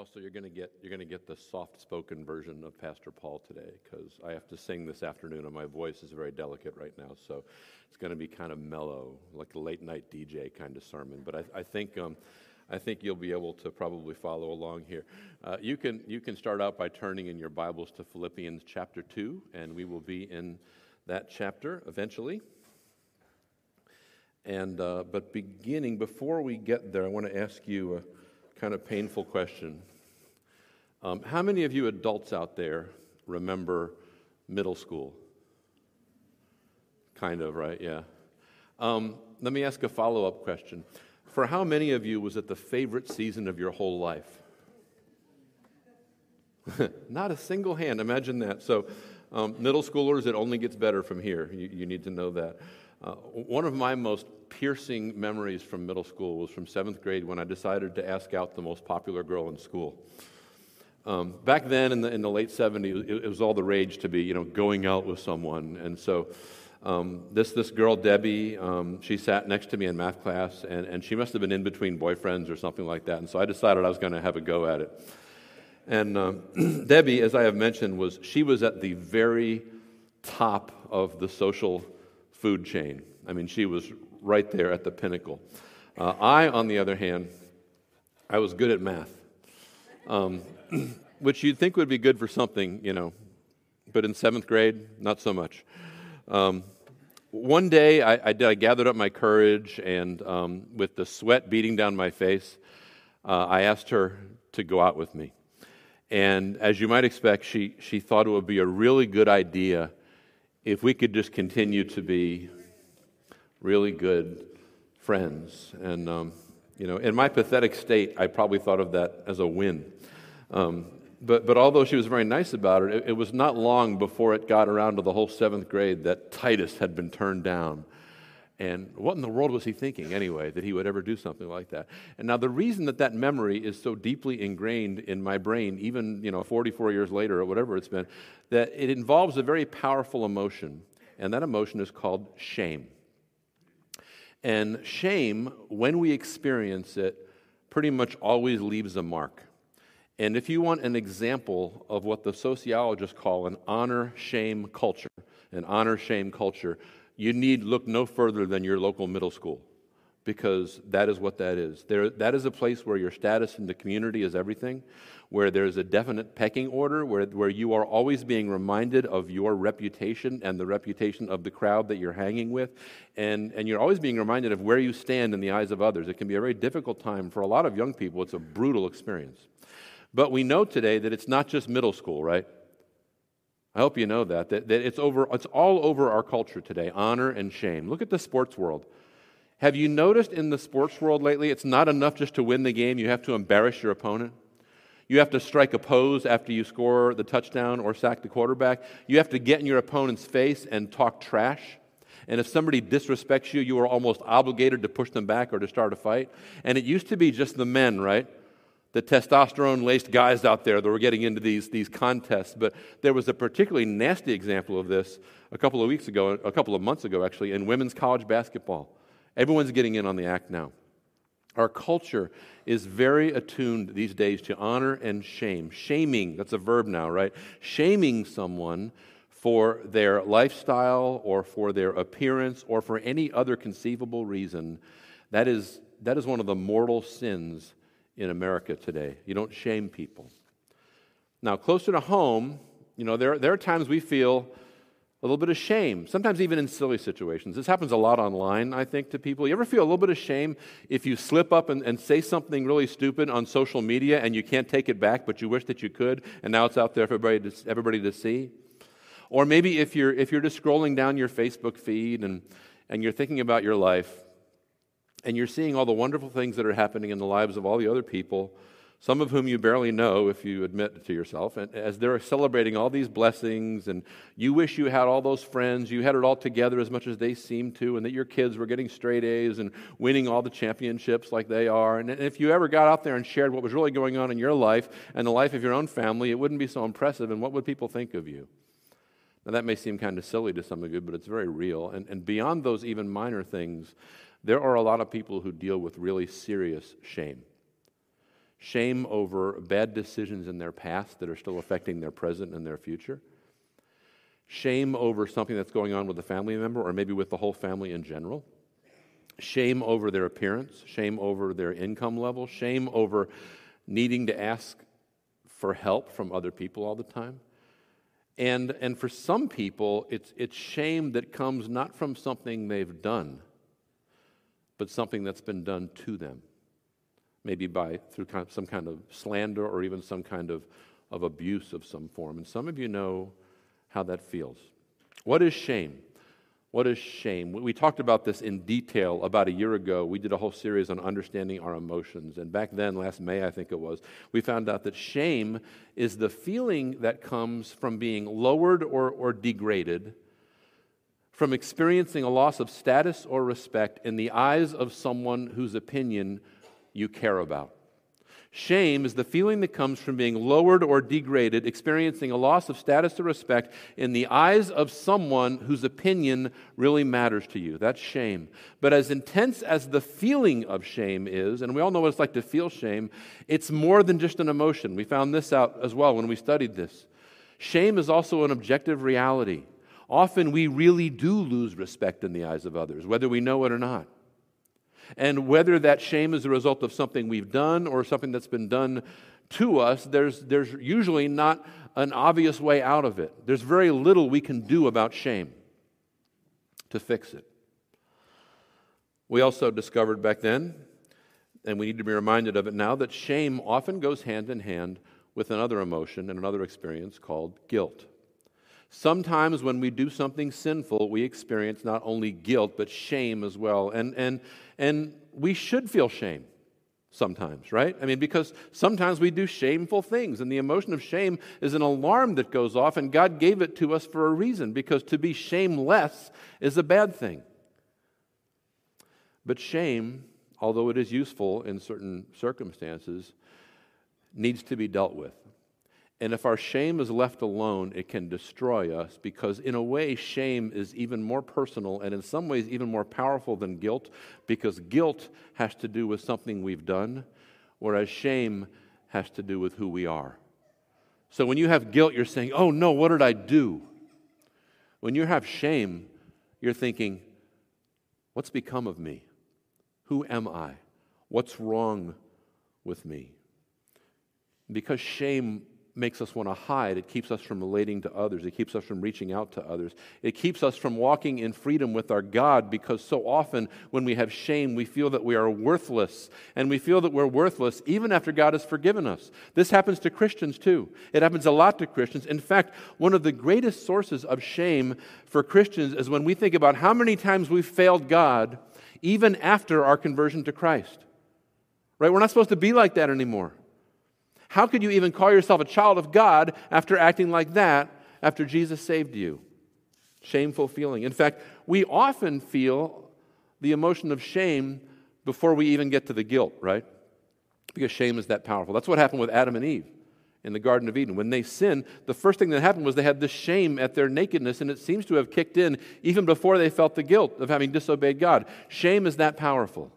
Also, you're going to get you're going to get the soft-spoken version of Pastor Paul today because I have to sing this afternoon, and my voice is very delicate right now. So it's going to be kind of mellow, like a late night DJ kind of sermon. But I, I think um, I think you'll be able to probably follow along here. Uh, you can you can start out by turning in your Bibles to Philippians chapter two, and we will be in that chapter eventually. And uh, but beginning before we get there, I want to ask you a kind of painful question. Um, how many of you adults out there remember middle school? Kind of, right? Yeah. Um, let me ask a follow up question. For how many of you was it the favorite season of your whole life? Not a single hand. Imagine that. So, um, middle schoolers, it only gets better from here. You, you need to know that. Uh, one of my most piercing memories from middle school was from seventh grade when I decided to ask out the most popular girl in school. Um, back then, in the, in the late 70s, it, it, was all the rage to be, you know, going out with someone. And so um, this, this girl, Debbie, um, she sat next to me in math class, and, and she must have been in between boyfriends or something like that. And so I decided I was going to have a go at it. And um, Debbie, as I have mentioned, was she was at the very top of the social food chain. I mean, she was right there at the pinnacle. Uh, I, on the other hand, I was good at math, um, which you'd think would be good for something, you know, but in seventh grade, not so much. Um, one day, I, I, did, I, gathered up my courage, and um, with the sweat beating down my face, uh, I asked her to go out with me. And as you might expect, she, she thought it would be a really good idea if we could just continue to be really good friends. And, um, you know, in my pathetic state, I probably thought of that as a win. Um, but, but although she was very nice about it, it, it was not long before it got around to the whole seventh grade that Titus had been turned down. And what in the world was he thinking anyway that he would ever do something like that? And now the reason that that memory is so deeply ingrained in my brain, even you know 44 years later or whatever it's been, that it involves a very powerful emotion, and that emotion is called shame. And shame, when we experience it, pretty much always leaves a mark. And if you want an example of what the sociologists call an honor shame culture, an honor shame culture, you need look no further than your local middle school because that is what that is. There, that is a place where your status in the community is everything, where there's a definite pecking order, where, where you are always being reminded of your reputation and the reputation of the crowd that you're hanging with, and, and you're always being reminded of where you stand in the eyes of others. It can be a very difficult time for a lot of young people. It's a brutal experience. But we know today that it's not just middle school, right? I hope you know that, that, that it's, over, it's all over our culture today honor and shame. Look at the sports world. Have you noticed in the sports world lately, it's not enough just to win the game, you have to embarrass your opponent? You have to strike a pose after you score the touchdown or sack the quarterback. You have to get in your opponent's face and talk trash. And if somebody disrespects you, you are almost obligated to push them back or to start a fight. And it used to be just the men, right? the testosterone laced guys out there that were getting into these, these contests. But there was a particularly nasty example of this a couple of weeks ago, a couple of months ago, actually, in women's college basketball. Everyone's getting in on the act now. Our culture is very attuned these days to honor and shame. Shaming, that's a verb now, right? Shaming someone for their lifestyle or for their appearance or for any other conceivable reason. That is, that is one of the mortal sins in America today. You don't shame people. Now, closer to home, you know, there, there are times we feel a little bit of shame, sometimes even in silly situations. This happens a lot online, I think, to people. You ever feel a little bit of shame if you slip up and, and say something really stupid on social media and you can't take it back, but you wish that you could, and now it's out there for everybody to, everybody to see? Or maybe if you're, if you're just scrolling down your Facebook feed and, and you're thinking about your life, and you're seeing all the wonderful things that are happening in the lives of all the other people, some of whom you barely know if you admit to yourself, and as they're celebrating all these blessings, and you wish you had all those friends, you had it all together as much as they seem to, and that your kids were getting straight A's and winning all the championships like they are. And if you ever got out there and shared what was really going on in your life and the life of your own family, it wouldn't be so impressive, and what would people think of you? Now, that may seem kind of silly to some of you, but it's very real. And, and beyond those even minor things, there are a lot of people who deal with really serious shame. Shame over bad decisions in their past that are still affecting their present and their future, shame over something that's going on with a family member or maybe with the whole family in general, shame over their appearance, shame over their income level, shame over needing to ask for help from other people all the time. And, and for some people, it's, it's shame that comes not from something they've done, but something that's been done to them maybe by through some kind of slander or even some kind of, of abuse of some form. And some of you know how that feels. What is shame? What is shame? We talked about this in detail about a year ago. We did a whole series on understanding our emotions. And back then, last May, I think it was, we found out that shame is the feeling that comes from being lowered or, or degraded, from experiencing a loss of status or respect in the eyes of someone whose opinion you care about. Shame is the feeling that comes from being lowered or degraded, experiencing a loss of status or respect in the eyes of someone whose opinion really matters to you. That's shame. But as intense as the feeling of shame is, and we all know what it's like to feel shame, it's more than just an emotion. We found this out as well when we studied this. Shame is also an objective reality. Often we really do lose respect in the eyes of others, whether we know it or not. And whether that shame is a result of something we've done or something that's been done to us, there's, there's usually not an obvious way out of it. There's very little we can do about shame to fix it. We also discovered back then, and we need to be reminded of it now, that shame often goes hand in hand with another emotion and another experience called guilt. Sometimes when we do something sinful, we experience not only guilt, but shame as well. And, and, and we should feel shame sometimes, right? I mean, because sometimes we do shameful things, and the emotion of shame is an alarm that goes off, and God gave it to us for a reason, because to be shameless is a bad thing. But shame, although it is useful in certain circumstances, needs to be dealt with. And if our shame is left alone, it can destroy us because, in a way, shame is even more personal and, in some ways, even more powerful than guilt because guilt has to do with something we've done, whereas shame has to do with who we are. So, when you have guilt, you're saying, Oh no, what did I do? When you have shame, you're thinking, What's become of me? Who am I? What's wrong with me? Because shame makes us want to hide. It keeps us from relating to others. It keeps us from reaching out to others. It keeps us from walking in freedom with our God because so often when we have shame, we feel that we are worthless. And we feel that we're worthless even after God has forgiven us. This happens to Christians too. It happens a lot to Christians. In fact, one of the greatest sources of shame for Christians is when we think about how many times we've failed God even after our conversion to Christ. Right? We're not supposed to be like that anymore. How could you even call yourself a child of God after acting like that after Jesus saved you? Shameful feeling. In fact, we often feel the emotion of shame before we even get to the guilt, right? Because shame is that powerful. That's what happened with Adam and Eve in the Garden of Eden. When they sinned, the first thing that happened was they had this shame at their nakedness, and it seems to have kicked in even before they felt the guilt of having disobeyed God. Shame is that powerful.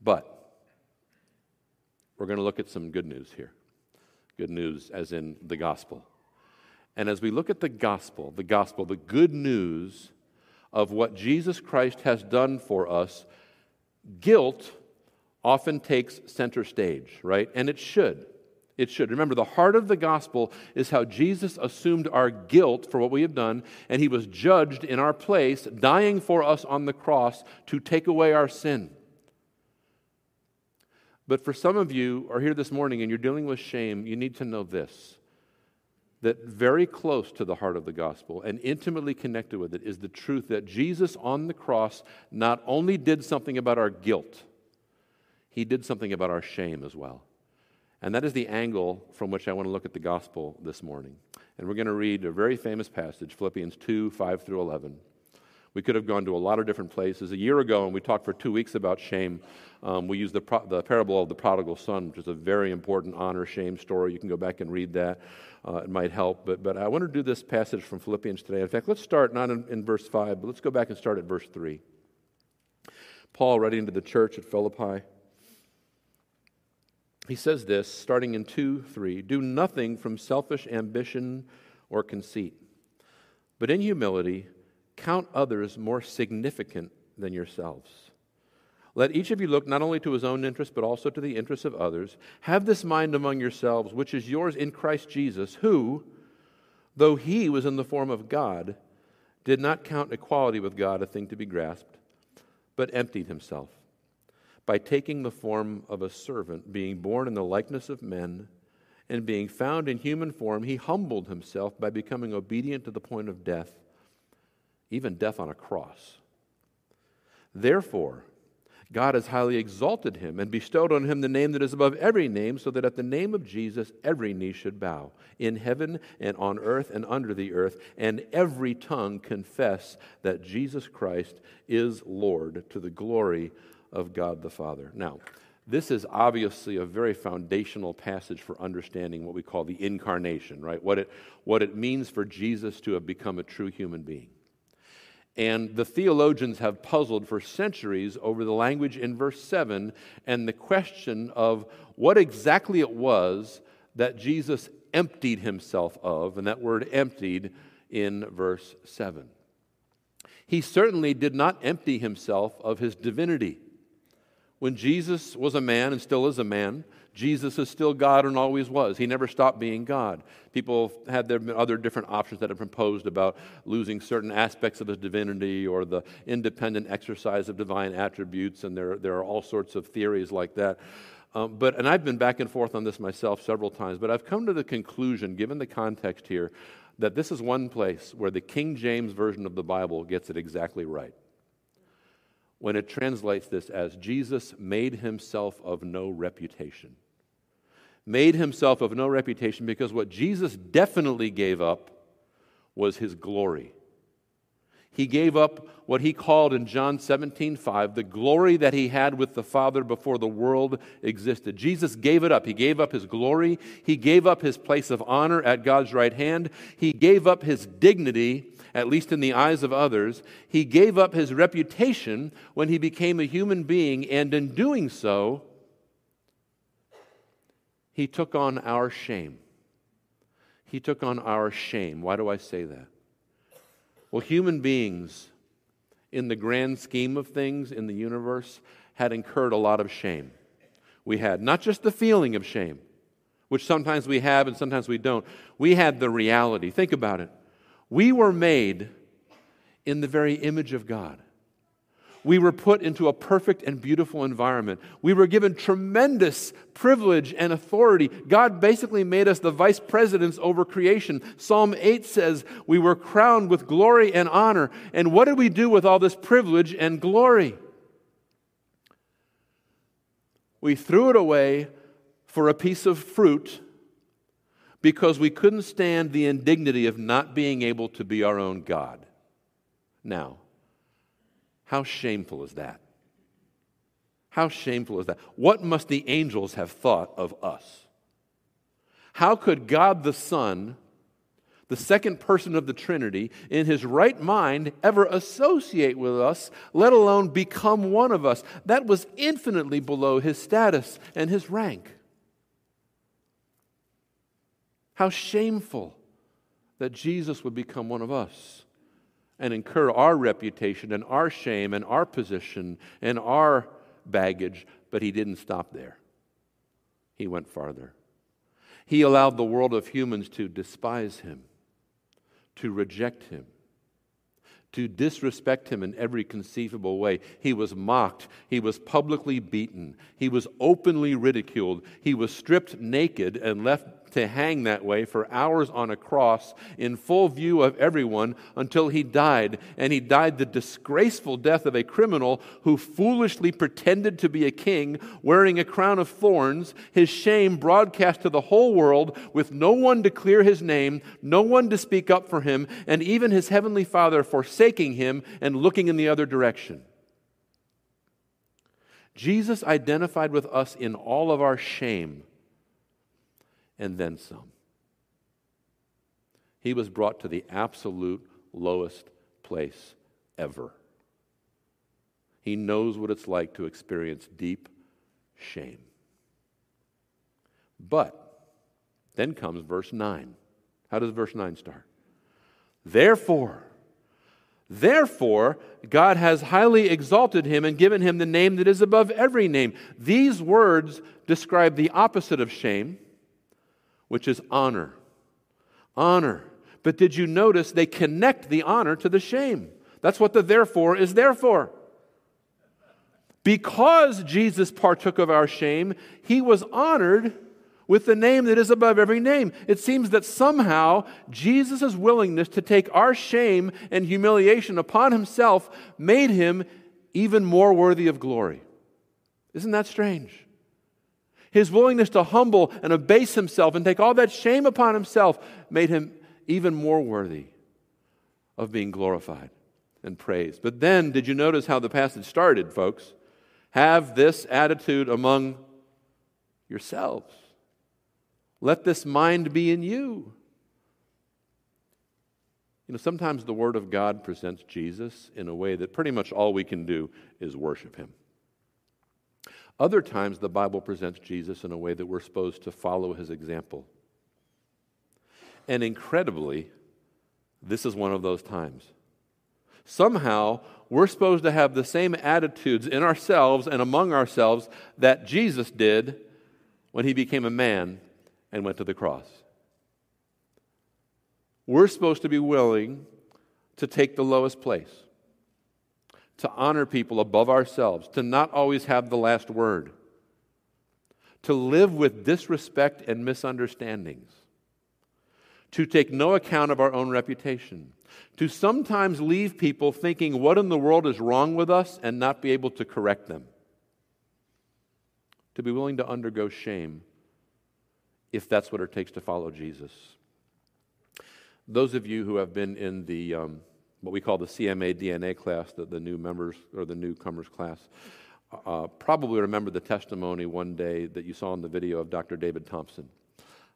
But we're going to look at some good news here. Good news, as in the gospel. And as we look at the gospel, the gospel, the good news of what Jesus Christ has done for us, guilt often takes center stage, right? And it should. It should. Remember, the heart of the gospel is how Jesus assumed our guilt for what we have done, and he was judged in our place, dying for us on the cross to take away our sin. But for some of you are here this morning and you're dealing with shame, you need to know this that very close to the heart of the gospel and intimately connected with it is the truth that Jesus on the cross not only did something about our guilt, he did something about our shame as well. And that is the angle from which I want to look at the gospel this morning. And we're going to read a very famous passage, Philippians 2 5 through 11. We could have gone to a lot of different places. A year ago, and we talked for two weeks about shame, um, we used the, pro- the parable of the prodigal son, which is a very important honor shame story. You can go back and read that. Uh, it might help. But, but I want to do this passage from Philippians today. In fact, let's start not in, in verse 5, but let's go back and start at verse 3. Paul writing to the church at Philippi. he says this, starting in 2 3 Do nothing from selfish ambition or conceit, but in humility count others more significant than yourselves. Let each of you look not only to his own interest, but also to the interests of others. Have this mind among yourselves, which is yours in Christ Jesus, who, though he was in the form of God, did not count equality with God a thing to be grasped, but emptied himself by taking the form of a servant, being born in the likeness of men, and being found in human form, he humbled himself by becoming obedient to the point of death, even death on a cross. Therefore, God has highly exalted him and bestowed on him the name that is above every name, so that at the name of Jesus every knee should bow, in heaven and on earth and under the earth, and every tongue confess that Jesus Christ is Lord to the glory of God the Father. Now, this is obviously a very foundational passage for understanding what we call the incarnation, right? What it, what it means for Jesus to have become a true human being. And the theologians have puzzled for centuries over the language in verse 7 and the question of what exactly it was that Jesus emptied himself of, and that word emptied in verse 7. He certainly did not empty himself of his divinity. When Jesus was a man and still is a man, Jesus is still God and always was. He never stopped being God. People have had their other different options that have been proposed about losing certain aspects of his divinity or the independent exercise of divine attributes, and there, there are all sorts of theories like that. Um, but, and I've been back and forth on this myself several times, but I've come to the conclusion, given the context here, that this is one place where the King James Version of the Bible gets it exactly right when it translates this as Jesus made himself of no reputation. Made himself of no reputation because what Jesus definitely gave up was his glory. He gave up what he called in John 17, 5, the glory that he had with the Father before the world existed. Jesus gave it up. He gave up his glory. He gave up his place of honor at God's right hand. He gave up his dignity at least in the eyes of others. He gave up his reputation when he became a human being, and in doing so, he took on our shame. He took on our shame. Why do I say that? Well, human beings, in the grand scheme of things in the universe, had incurred a lot of shame. We had not just the feeling of shame, which sometimes we have and sometimes we don't. We had the reality. Think about it. We were made in the very image of God. We were put into a perfect and beautiful environment. We were given tremendous privilege and authority. God basically made us the vice presidents over creation. Psalm 8 says we were crowned with glory and honor. And what did we do with all this privilege and glory? We threw it away for a piece of fruit because we couldn't stand the indignity of not being able to be our own God. Now, how shameful is that? How shameful is that? What must the angels have thought of us? How could God the Son, the second person of the Trinity, in his right mind ever associate with us, let alone become one of us? That was infinitely below his status and his rank. How shameful that Jesus would become one of us and incur our reputation and our shame and our position and our baggage, but he didn't stop there. He went farther. He allowed the world of humans to despise him, to reject him, to disrespect him in every conceivable way. He was mocked. He was publicly beaten. He was openly ridiculed. He was stripped naked and left to hang that way for hours on a cross in full view of everyone until he died. And he died the disgraceful death of a criminal who foolishly pretended to be a king wearing a crown of thorns, his shame broadcast to the whole world with no one to clear his name, no one to speak up for him, and even his heavenly Father forsaking him and looking in the other direction. Jesus identified with us in all of our shame and then some. He was brought to the absolute lowest place ever. He knows what it's like to experience deep shame. But then comes verse 9. How does verse 9 start? Therefore, Therefore, God has highly exalted him and given him the name that is above every name. These words describe the opposite of shame, which is honor. Honor. But did you notice they connect the honor to the shame? That's what the therefore is there for. Because Jesus partook of our shame, he was honored with the name that is above every name. It seems that somehow Jesus' willingness to take our shame and humiliation upon himself made him even more worthy of glory. Isn't that strange? His willingness to humble and abase himself and take all that shame upon himself made him even more worthy of being glorified and praised. But then, did you notice how the passage started, folks? Have this attitude among yourselves. Let this mind be in you. You know, sometimes the Word of God presents Jesus in a way that pretty much all we can do is worship Him. Other times, the Bible presents Jesus in a way that we're supposed to follow His example. And incredibly, this is one of those times. Somehow, we're supposed to have the same attitudes in ourselves and among ourselves that Jesus did when He became a man and went to the cross. We're supposed to be willing to take the lowest place, to honor people above ourselves, to not always have the last word, to live with disrespect and misunderstandings, to take no account of our own reputation, to sometimes leave people thinking what in the world is wrong with us and not be able to correct them, to be willing to undergo shame if that's what it takes to follow Jesus. Those of you who have been in the um, what we call the CMA DNA class, the, the new members or the newcomers class, uh, probably remember the testimony one day that you saw in the video of Dr. David Thompson.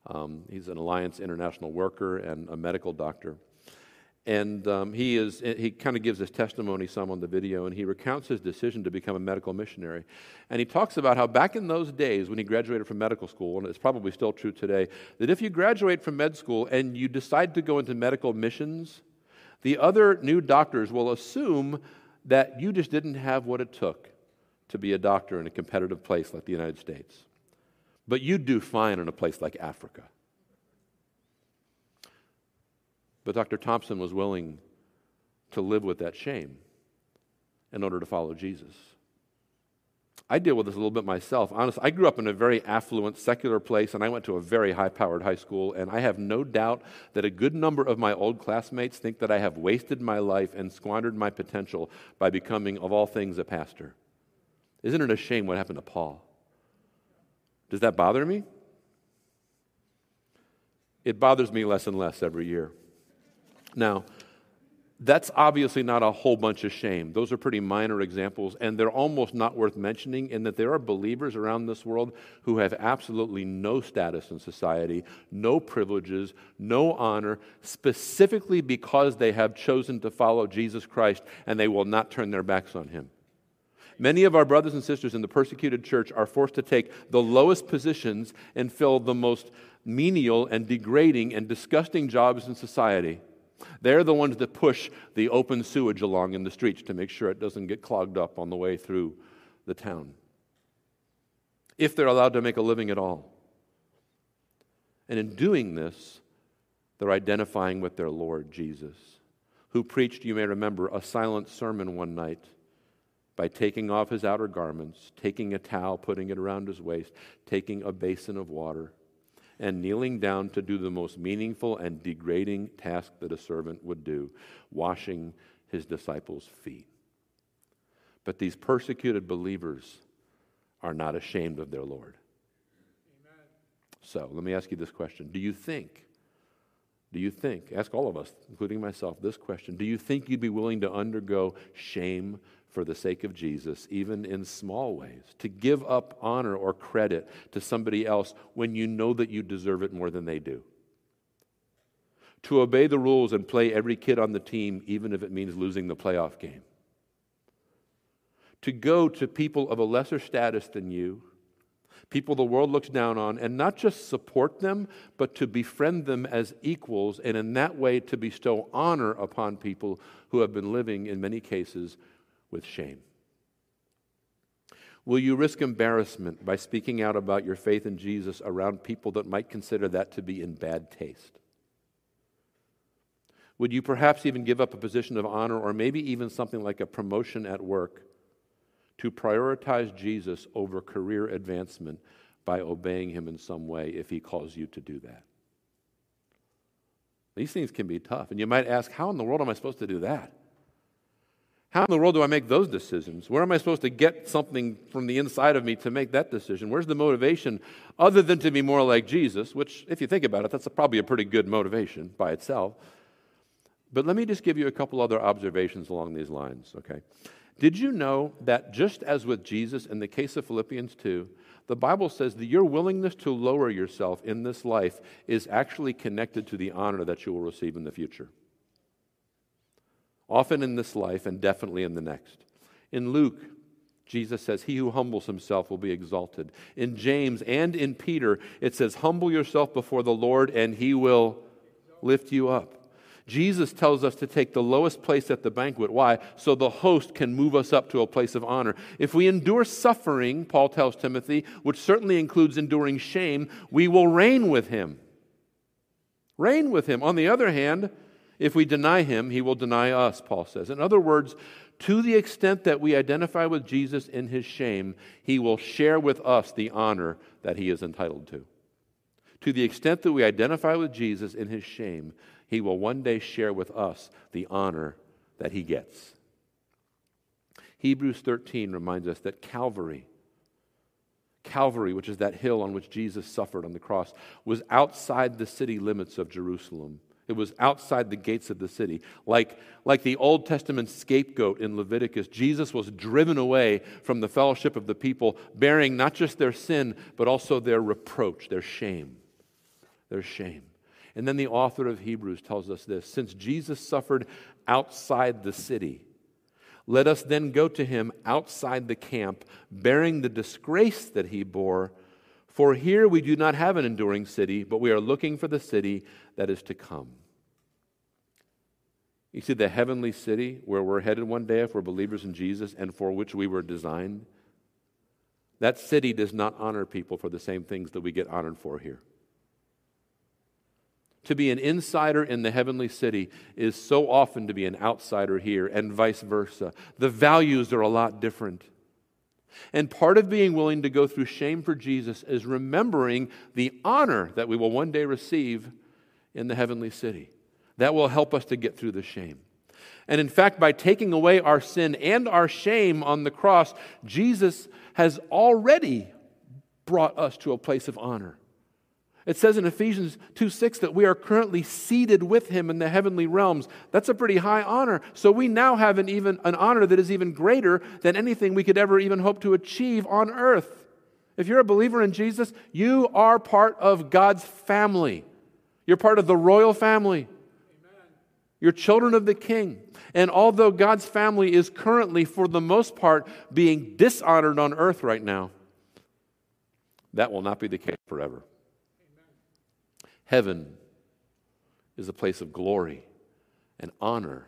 Um, he's an Alliance International worker and a medical doctor. And um, he, is, he kind of gives his testimony some on the video, and he recounts his decision to become a medical missionary. And he talks about how back in those days when he graduated from medical school, and it's probably still true today, that if you graduate from med school and you decide to go into medical missions, the other new doctors will assume that you just didn't have what it took to be a doctor in a competitive place like the United States. But you'd do fine in a place like Africa. But Dr. Thompson was willing to live with that shame in order to follow Jesus. I deal with this a little bit myself. Honestly, I grew up in a very affluent secular place and I went to a very high powered high school. And I have no doubt that a good number of my old classmates think that I have wasted my life and squandered my potential by becoming, of all things, a pastor. Isn't it a shame what happened to Paul? Does that bother me? It bothers me less and less every year. Now, that's obviously not a whole bunch of shame. Those are pretty minor examples, and they're almost not worth mentioning in that there are believers around this world who have absolutely no status in society, no privileges, no honor, specifically because they have chosen to follow Jesus Christ and they will not turn their backs on him. Many of our brothers and sisters in the persecuted church are forced to take the lowest positions and fill the most menial and degrading and disgusting jobs in society they're the ones that push the open sewage along in the streets to make sure it doesn't get clogged up on the way through the town. If they're allowed to make a living at all. And in doing this, they're identifying with their Lord Jesus, who preached, you may remember, a silent sermon one night by taking off his outer garments, taking a towel, putting it around his waist, taking a basin of water and kneeling down to do the most meaningful and degrading task that a servant would do washing his disciples' feet. But these persecuted believers are not ashamed of their Lord. Amen. So let me ask you this question Do you think, do you think, ask all of us, including myself, this question Do you think you'd be willing to undergo shame for the sake of Jesus, even in small ways, to give up honor or credit to somebody else when you know that you deserve it more than they do. To obey the rules and play every kid on the team, even if it means losing the playoff game. To go to people of a lesser status than you, people the world looks down on, and not just support them, but to befriend them as equals, and in that way to bestow honor upon people who have been living, in many cases, with shame. Will you risk embarrassment by speaking out about your faith in Jesus around people that might consider that to be in bad taste? Would you perhaps even give up a position of honor or maybe even something like a promotion at work to prioritize Jesus over career advancement by obeying him in some way if he calls you to do that. These things can be tough. And you might ask, how in the world am I supposed to do that? How in the world do I make those decisions? Where am I supposed to get something from the inside of me to make that decision? Where's the motivation other than to be more like Jesus, which, if you think about it, that's a, probably a pretty good motivation by itself. But let me just give you a couple other observations along these lines, okay? Did you know that just as with Jesus in the case of Philippians 2, the Bible says that your willingness to lower yourself in this life is actually connected to the honor that you will receive in the future? Often in this life and definitely in the next. In Luke, Jesus says, He who humbles himself will be exalted. In James and in Peter, it says, Humble yourself before the Lord, and he will lift you up. Jesus tells us to take the lowest place at the banquet. Why? So the host can move us up to a place of honor. If we endure suffering, Paul tells Timothy, which certainly includes enduring shame, we will reign with him. Reign with him. On the other hand, if we deny him, he will deny us, Paul says. In other words, to the extent that we identify with Jesus in his shame, he will share with us the honor that he is entitled to. To the extent that we identify with Jesus in his shame, he will one day share with us the honor that he gets. Hebrews 13 reminds us that Calvary, Calvary, which is that hill on which Jesus suffered on the cross, was outside the city limits of Jerusalem. It was outside the gates of the city. Like, like the Old Testament scapegoat in Leviticus, Jesus was driven away from the fellowship of the people, bearing not just their sin, but also their reproach, their shame. Their shame. And then the author of Hebrews tells us this since Jesus suffered outside the city, let us then go to him outside the camp, bearing the disgrace that he bore. For here we do not have an enduring city, but we are looking for the city that is to come. You see, the heavenly city where we're headed one day if we're believers in Jesus and for which we were designed, that city does not honor people for the same things that we get honored for here. To be an insider in the heavenly city is so often to be an outsider here, and vice versa. The values are a lot different. And part of being willing to go through shame for Jesus is remembering the honor that we will one day receive in the heavenly city. That will help us to get through the shame. And in fact, by taking away our sin and our shame on the cross, Jesus has already brought us to a place of honor. It says in Ephesians 2 6 that we are currently seated with him in the heavenly realms. That's a pretty high honor. So we now have an, even, an honor that is even greater than anything we could ever even hope to achieve on earth. If you're a believer in Jesus, you are part of God's family. You're part of the royal family. Amen. You're children of the king. And although God's family is currently, for the most part, being dishonored on earth right now, that will not be the case forever. Heaven is a place of glory and honor.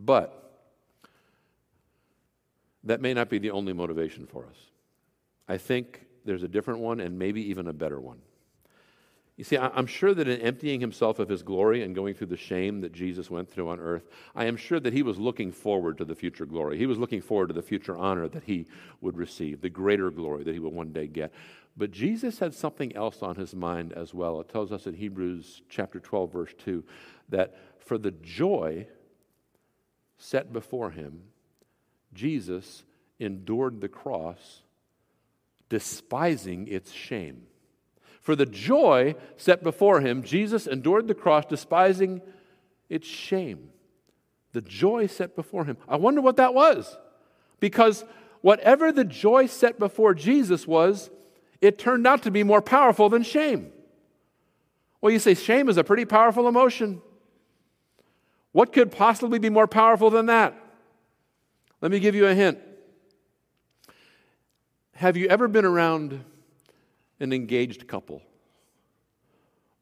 But that may not be the only motivation for us. I think there's a different one and maybe even a better one. You see, I'm sure that in emptying himself of his glory and going through the shame that Jesus went through on earth, I am sure that he was looking forward to the future glory. He was looking forward to the future honor that he would receive, the greater glory that he would one day get. But Jesus had something else on his mind as well. It tells us in Hebrews chapter 12, verse 2, that for the joy set before him, Jesus endured the cross, despising its shame. For the joy set before him, Jesus endured the cross, despising its shame. The joy set before him. I wonder what that was. Because whatever the joy set before Jesus was, it turned out to be more powerful than shame. Well, you say shame is a pretty powerful emotion. What could possibly be more powerful than that? Let me give you a hint. Have you ever been around an engaged couple?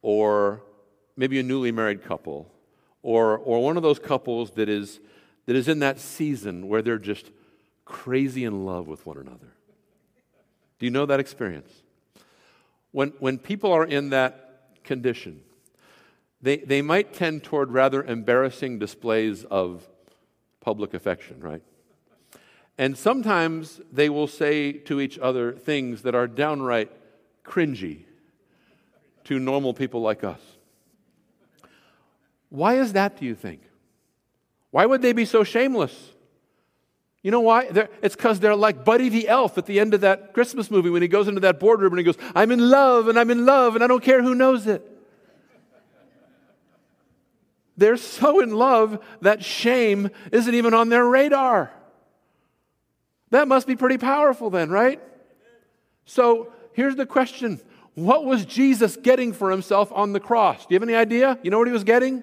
Or maybe a newly married couple? Or, or one of those couples that is, that is in that season where they're just crazy in love with one another? Do you know that experience? When, when people are in that condition, they, they might tend toward rather embarrassing displays of public affection, right? And sometimes they will say to each other things that are downright cringy to normal people like us. Why is that, do you think? Why would they be so shameless? You know why? They're, it's because they're like Buddy the Elf at the end of that Christmas movie when he goes into that boardroom and he goes, I'm in love and I'm in love and I don't care who knows it. They're so in love that shame isn't even on their radar. That must be pretty powerful, then, right? So here's the question What was Jesus getting for himself on the cross? Do you have any idea? You know what he was getting?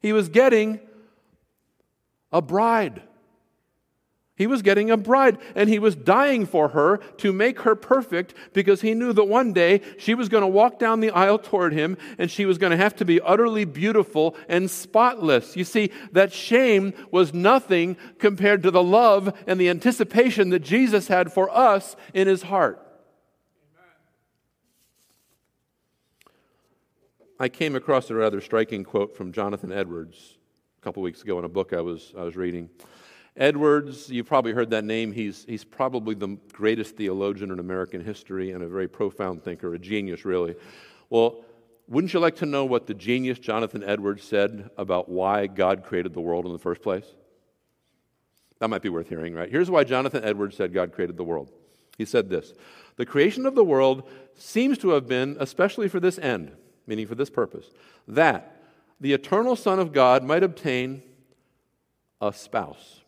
He was getting a bride. He was getting a bride, and he was dying for her to make her perfect because he knew that one day she was going to walk down the aisle toward him and she was going to have to be utterly beautiful and spotless. You see, that shame was nothing compared to the love and the anticipation that Jesus had for us in his heart. I came across a rather striking quote from Jonathan Edwards a couple weeks ago in a book I was, I was reading. Edwards, you've probably heard that name. He's, he's probably the greatest theologian in American history and a very profound thinker, a genius, really. Well, wouldn't you like to know what the genius Jonathan Edwards said about why God created the world in the first place? That might be worth hearing, right? Here's why Jonathan Edwards said God created the world. He said this The creation of the world seems to have been especially for this end, meaning for this purpose, that the eternal Son of God might obtain a spouse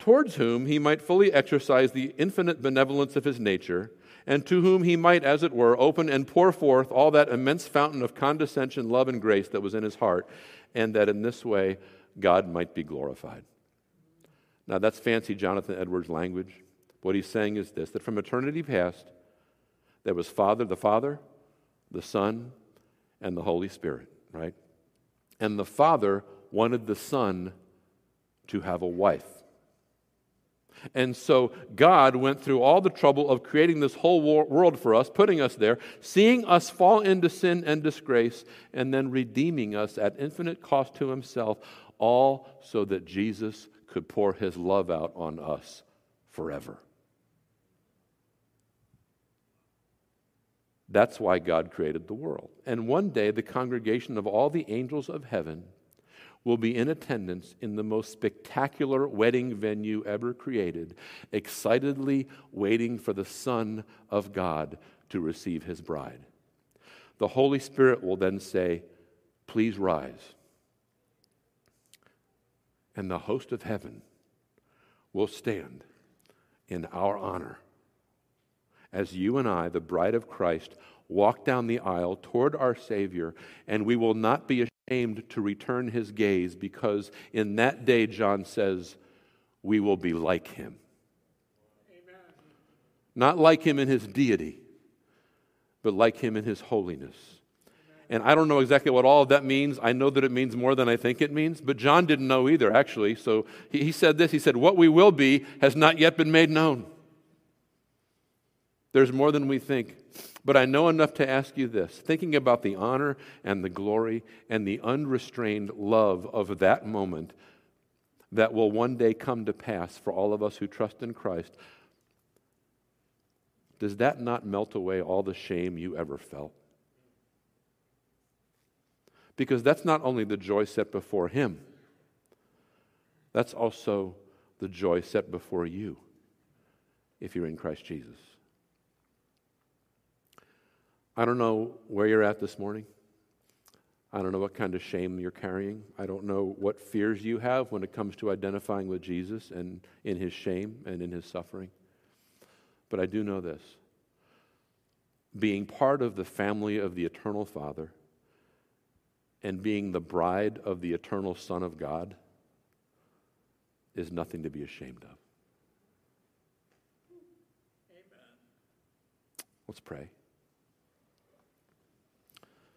towards whom he might fully exercise the infinite benevolence of his nature, and to whom he might, as it were, open and pour forth all that immense fountain of condescension, love, and grace that was in his heart, and that in this way God might be glorified. Now, that's fancy Jonathan Edwards language. What he's saying is this that from eternity past, there was Father, the Father, the Son, and the Holy Spirit, right? And the Father wanted the Son to have a wife. And so God went through all the trouble of creating this whole world for us, putting us there, seeing us fall into sin and disgrace, and then redeeming us at infinite cost to himself, all so that Jesus could pour his love out on us forever. That's why God created the world. And one day, the congregation of all the angels of heaven will be in attendance in the most spectacular wedding venue ever created, excitedly waiting for the Son of God to receive his bride. The Holy Spirit will then say, Please rise. And the host of heaven will stand in our honor as you and I, the bride of Christ, walk down the aisle toward our Savior, and we will not be ashamed to return his gaze because in that day, John says, we will be like him. Amen. Not like him in his deity, but like him in his holiness. And I don't know exactly what all of that means. I know that it means more than I think it means, but John didn't know either, actually. So he, he said this He said, What we will be has not yet been made known. There's more than we think. But I know enough to ask you this thinking about the honor and the glory and the unrestrained love of that moment that will one day come to pass for all of us who trust in Christ, does that not melt away all the shame you ever felt? Because that's not only the joy set before Him, that's also the joy set before you if you're in Christ Jesus. I don't know where you're at this morning. I don't know what kind of shame you're carrying. I don't know what fears you have when it comes to identifying with Jesus and in his shame and in his suffering. But I do know this being part of the family of the eternal Father and being the bride of the eternal Son of God is nothing to be ashamed of. Let's pray.